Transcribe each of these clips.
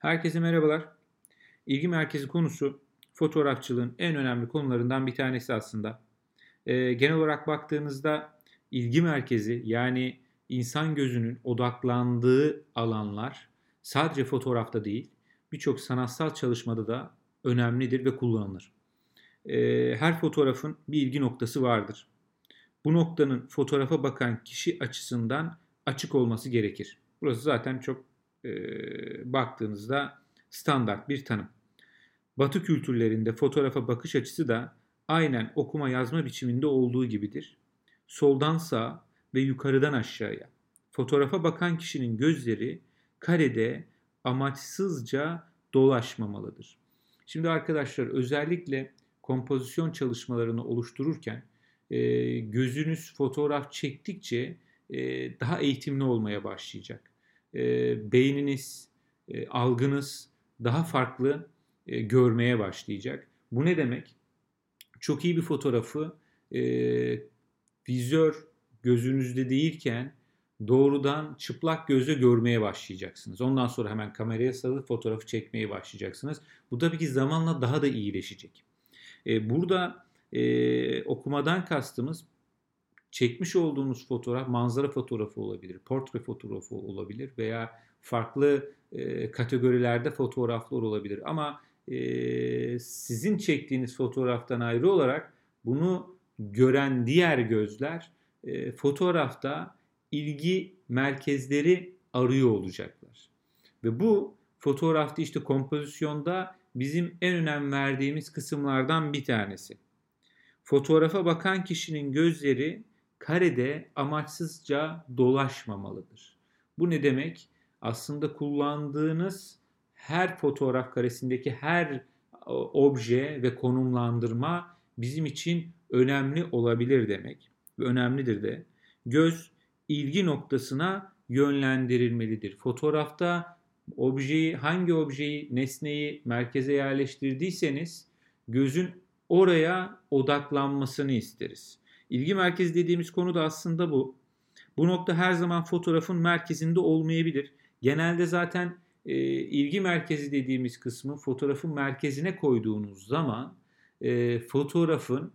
Herkese merhabalar. İlgi merkezi konusu fotoğrafçılığın en önemli konularından bir tanesi aslında. Ee, genel olarak baktığınızda ilgi merkezi yani insan gözünün odaklandığı alanlar sadece fotoğrafta değil birçok sanatsal çalışmada da önemlidir ve kullanılır. Ee, her fotoğrafın bir ilgi noktası vardır. Bu noktanın fotoğrafa bakan kişi açısından açık olması gerekir. Burası zaten çok e, baktığınızda standart bir tanım. Batı kültürlerinde fotoğrafa bakış açısı da aynen okuma yazma biçiminde olduğu gibidir. Soldan sağa ve yukarıdan aşağıya. Fotoğrafa bakan kişinin gözleri karede amaçsızca dolaşmamalıdır. Şimdi arkadaşlar özellikle kompozisyon çalışmalarını oluştururken e, gözünüz fotoğraf çektikçe e, daha eğitimli olmaya başlayacak e, beyniniz, e, algınız daha farklı e, görmeye başlayacak. Bu ne demek? Çok iyi bir fotoğrafı e, vizör gözünüzde değilken doğrudan çıplak gözle görmeye başlayacaksınız. Ondan sonra hemen kameraya sarılıp fotoğrafı çekmeye başlayacaksınız. Bu tabii ki zamanla daha da iyileşecek. E, burada e, okumadan kastımız çekmiş olduğunuz fotoğraf manzara fotoğrafı olabilir, portre fotoğrafı olabilir veya farklı e, kategorilerde fotoğraflar olabilir. Ama e, sizin çektiğiniz fotoğraftan ayrı olarak bunu gören diğer gözler e, fotoğrafta ilgi merkezleri arıyor olacaklar. Ve bu fotoğrafta işte kompozisyonda bizim en önem verdiğimiz kısımlardan bir tanesi. Fotoğrafa bakan kişinin gözleri karede amaçsızca dolaşmamalıdır. Bu ne demek? Aslında kullandığınız her fotoğraf karesindeki her obje ve konumlandırma bizim için önemli olabilir demek. Ve önemlidir de. Göz ilgi noktasına yönlendirilmelidir. Fotoğrafta objeyi, hangi objeyi, nesneyi merkeze yerleştirdiyseniz gözün oraya odaklanmasını isteriz. İlgi merkezi dediğimiz konu da aslında bu. Bu nokta her zaman fotoğrafın merkezinde olmayabilir. Genelde zaten e, ilgi merkezi dediğimiz kısmı fotoğrafın merkezine koyduğunuz zaman e, fotoğrafın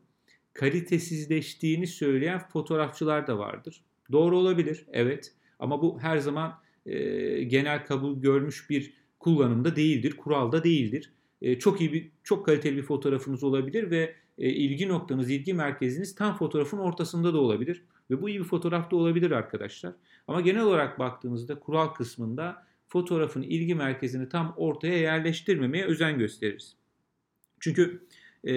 kalitesizleştiğini söyleyen fotoğrafçılar da vardır. Doğru olabilir, evet. Ama bu her zaman e, genel kabul görmüş bir kullanımda değildir, kuralda değildir. E, çok iyi bir, çok kaliteli bir fotoğrafınız olabilir ve e, ilgi noktanız, ilgi merkeziniz tam fotoğrafın ortasında da olabilir. Ve bu iyi bir fotoğraf da olabilir arkadaşlar. Ama genel olarak baktığınızda kural kısmında fotoğrafın ilgi merkezini tam ortaya yerleştirmemeye özen gösteririz. Çünkü e,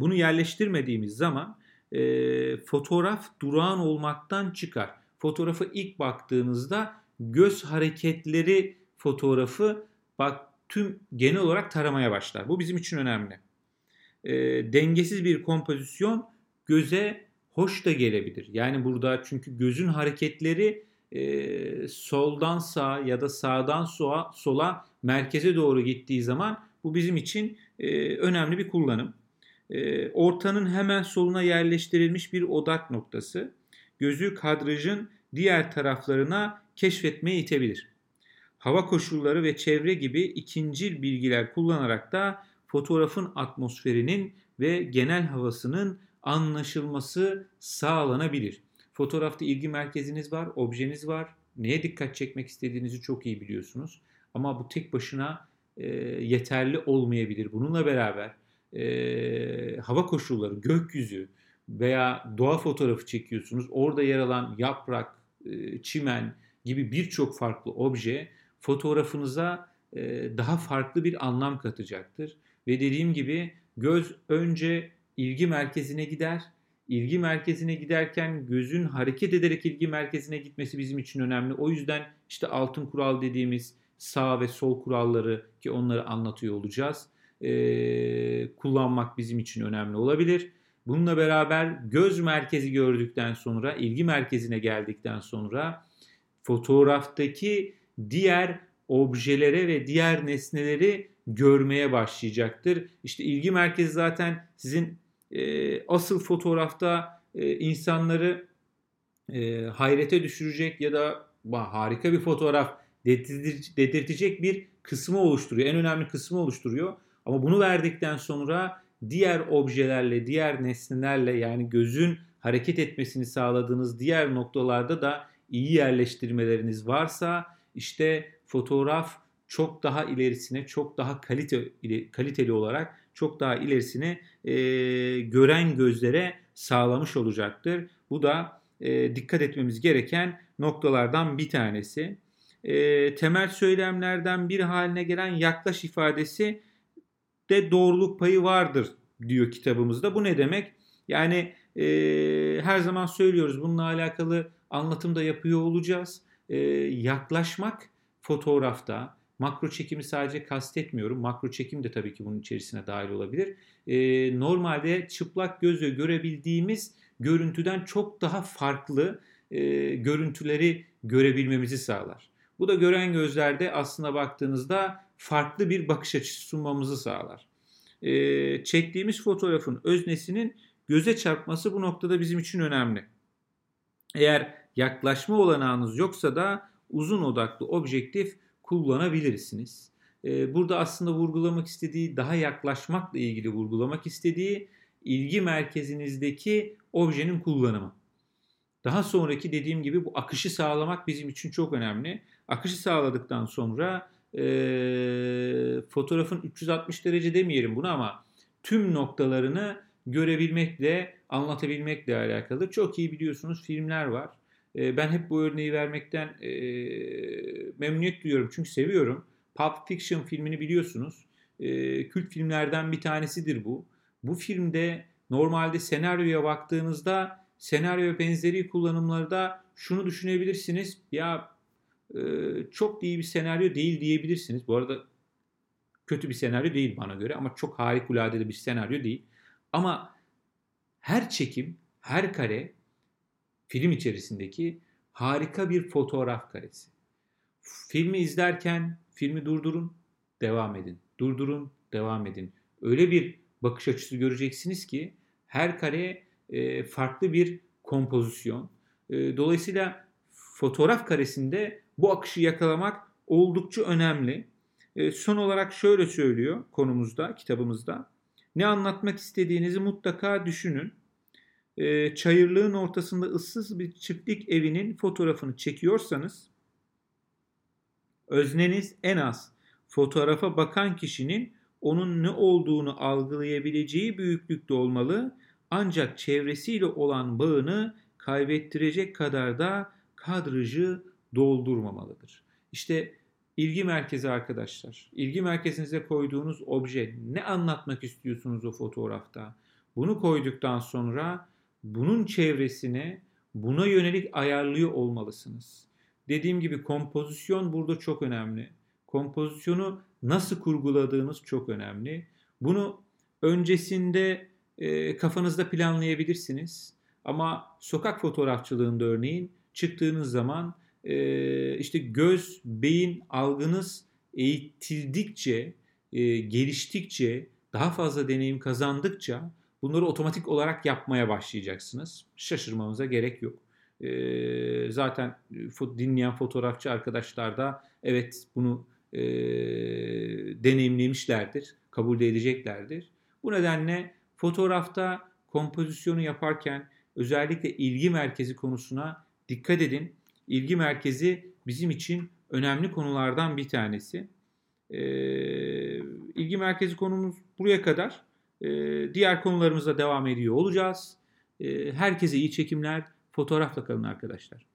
bunu yerleştirmediğimiz zaman e, fotoğraf durağan olmaktan çıkar. Fotoğrafı ilk baktığınızda göz hareketleri fotoğrafı bak tüm genel olarak taramaya başlar. Bu bizim için önemli e, dengesiz bir kompozisyon göze hoş da gelebilir. Yani burada çünkü gözün hareketleri e, soldan sağa ya da sağdan sola, sola merkeze doğru gittiği zaman bu bizim için e, önemli bir kullanım. E, ortanın hemen soluna yerleştirilmiş bir odak noktası gözü kadrajın diğer taraflarına keşfetmeye itebilir. Hava koşulları ve çevre gibi ikincil bilgiler kullanarak da fotoğrafın atmosferinin ve genel havasının anlaşılması sağlanabilir. Fotoğrafta ilgi merkeziniz var, objeniz var. Neye dikkat çekmek istediğinizi çok iyi biliyorsunuz. Ama bu tek başına e, yeterli olmayabilir. Bununla beraber e, hava koşulları, gökyüzü veya doğa fotoğrafı çekiyorsunuz. Orada yer alan yaprak, e, çimen gibi birçok farklı obje fotoğrafınıza daha farklı bir anlam katacaktır. Ve dediğim gibi göz önce ilgi merkezine gider. İlgi merkezine giderken gözün hareket ederek ilgi merkezine gitmesi bizim için önemli. O yüzden işte altın kural dediğimiz sağ ve sol kuralları ki onları anlatıyor olacağız. Ee, kullanmak bizim için önemli olabilir. Bununla beraber göz merkezi gördükten sonra, ilgi merkezine geldikten sonra fotoğraftaki diğer objelere ve diğer nesneleri görmeye başlayacaktır. İşte ilgi merkezi zaten sizin e, asıl fotoğrafta e, insanları e, hayrete düşürecek ya da harika bir fotoğraf dedirtecek bir kısmı oluşturuyor. En önemli kısmı oluşturuyor. Ama bunu verdikten sonra diğer objelerle, diğer nesnelerle yani gözün hareket etmesini sağladığınız diğer noktalarda da iyi yerleştirmeleriniz varsa işte fotoğraf çok daha ilerisine, çok daha kalite, kaliteli olarak çok daha ilerisine e, gören gözlere sağlamış olacaktır. Bu da e, dikkat etmemiz gereken noktalardan bir tanesi. E, temel söylemlerden bir haline gelen yaklaş ifadesi de doğruluk payı vardır diyor kitabımızda. Bu ne demek? Yani e, her zaman söylüyoruz bununla alakalı anlatım da yapıyor olacağız. E, yaklaşmak fotoğrafta, makro çekimi sadece kastetmiyorum. Makro çekim de tabii ki bunun içerisine dahil olabilir. E, normalde çıplak gözle görebildiğimiz görüntüden çok daha farklı e, görüntüleri görebilmemizi sağlar. Bu da gören gözlerde aslına baktığınızda farklı bir bakış açısı sunmamızı sağlar. E, çektiğimiz fotoğrafın öznesinin göze çarpması bu noktada bizim için önemli. Eğer yaklaşma olanağınız yoksa da uzun odaklı objektif kullanabilirsiniz. E, burada aslında vurgulamak istediği, daha yaklaşmakla ilgili vurgulamak istediği ilgi merkezinizdeki objenin kullanımı. Daha sonraki dediğim gibi bu akışı sağlamak bizim için çok önemli. Akışı sağladıktan sonra e, fotoğrafın 360 derece demeyelim bunu ama tüm noktalarını görebilmekle, anlatabilmekle alakalı. Çok iyi biliyorsunuz filmler var. E, ben hep bu örneği vermekten e, memnuniyet duyuyorum çünkü seviyorum. Pulp Fiction filmini biliyorsunuz. E, kült filmlerden bir tanesidir bu. Bu filmde normalde senaryoya baktığınızda senaryo benzeri kullanımlarda şunu düşünebilirsiniz. Ya e, çok iyi bir senaryo değil diyebilirsiniz. Bu arada kötü bir senaryo değil bana göre ama çok harikulade bir senaryo değil. Ama her çekim, her kare film içerisindeki harika bir fotoğraf karesi. Filmi izlerken filmi durdurun, devam edin. Durdurun, devam edin. Öyle bir bakış açısı göreceksiniz ki her kare e, farklı bir kompozisyon. E, dolayısıyla fotoğraf karesinde bu akışı yakalamak oldukça önemli. E, son olarak şöyle söylüyor konumuzda, kitabımızda. Ne anlatmak istediğinizi mutlaka düşünün. E, çayırlığın ortasında ıssız bir çiftlik evinin fotoğrafını çekiyorsanız özneniz en az fotoğrafa bakan kişinin onun ne olduğunu algılayabileceği büyüklükte olmalı ancak çevresiyle olan bağını kaybettirecek kadar da kadrajı doldurmamalıdır. İşte ilgi merkezi arkadaşlar. İlgi merkezinize koyduğunuz obje ne anlatmak istiyorsunuz o fotoğrafta? Bunu koyduktan sonra bunun çevresine buna yönelik ayarlıyor olmalısınız. Dediğim gibi kompozisyon burada çok önemli. Kompozisyonu nasıl kurguladığınız çok önemli. Bunu öncesinde e, kafanızda planlayabilirsiniz. Ama sokak fotoğrafçılığında örneğin çıktığınız zaman e, işte göz, beyin algınız eğitildikçe, e, geliştikçe, daha fazla deneyim kazandıkça bunları otomatik olarak yapmaya başlayacaksınız. Şaşırmanıza gerek yok. E, zaten dinleyen fotoğrafçı arkadaşlar da evet bunu e, deneyimlemişlerdir, kabul de edeceklerdir. Bu nedenle fotoğrafta kompozisyonu yaparken özellikle ilgi merkezi konusuna dikkat edin. İlgi merkezi bizim için önemli konulardan bir tanesi. Ee, ilgi merkezi konumuz buraya kadar. Ee, diğer konularımıza devam ediyor olacağız. Ee, herkese iyi çekimler. Fotoğrafla kalın arkadaşlar.